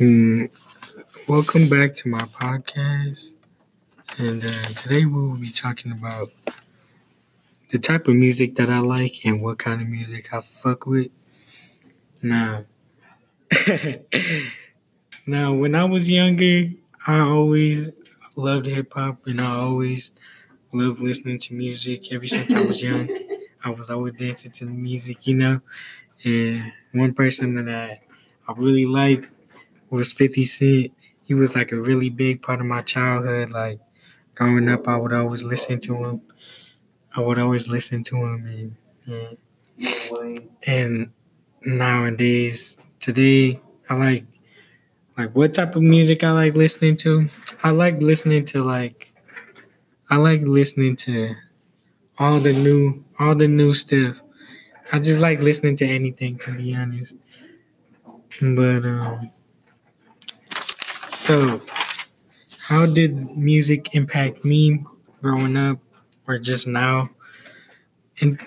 Mm, welcome back to my podcast. And uh, today we will be talking about the type of music that I like and what kind of music I fuck with. Now, now when I was younger, I always loved hip hop and I always loved listening to music. Ever since I was young, I was always dancing to the music, you know. And one person that I, I really liked was 50 Cent. He was like a really big part of my childhood. Like growing up, I would always listen to him. I would always listen to him, and and, and nowadays, today, I like like what type of music I like listening to. I like listening to like I like listening to all the new all the new stuff. I just like listening to anything to be honest. But um so how did music impact me growing up or just now? And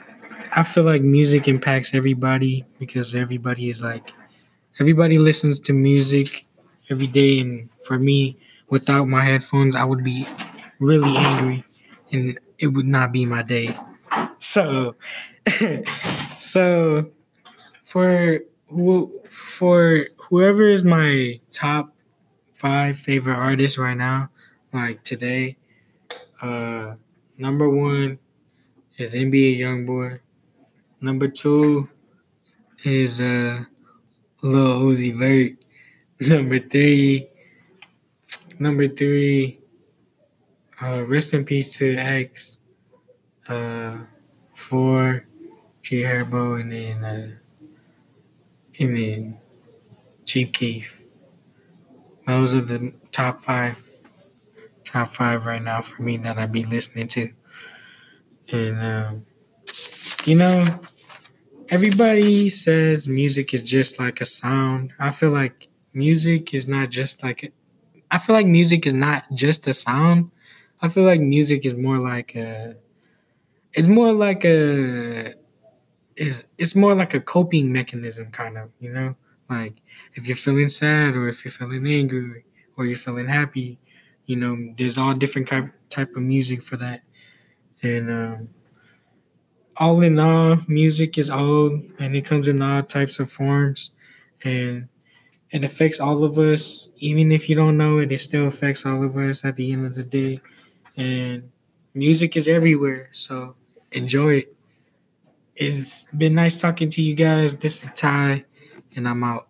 I feel like music impacts everybody because everybody is like everybody listens to music every day and for me without my headphones I would be really angry and it would not be my day. So so for for whoever is my top five favorite artists right now, like today, uh number one is NBA Youngboy. Number two is uh Lil Uzi Vert. Number three, number three, uh, rest in peace to X. Uh, four, G Herbo, and then uh, and then Chief Keef. Those are the top five, top five right now for me that I be listening to. And um, you know, everybody says music is just like a sound. I feel like music is not just like I feel like music is not just a sound. I feel like music is more like a it's more like a is it's more like a coping mechanism kind of, you know? Like if you're feeling sad or if you're feeling angry or you're feeling happy, you know, there's all different type type of music for that. And um all in all, music is old and it comes in all types of forms and it affects all of us. Even if you don't know it, it still affects all of us at the end of the day. And music is everywhere, so enjoy it. It's been nice talking to you guys. This is Ty, and I'm out.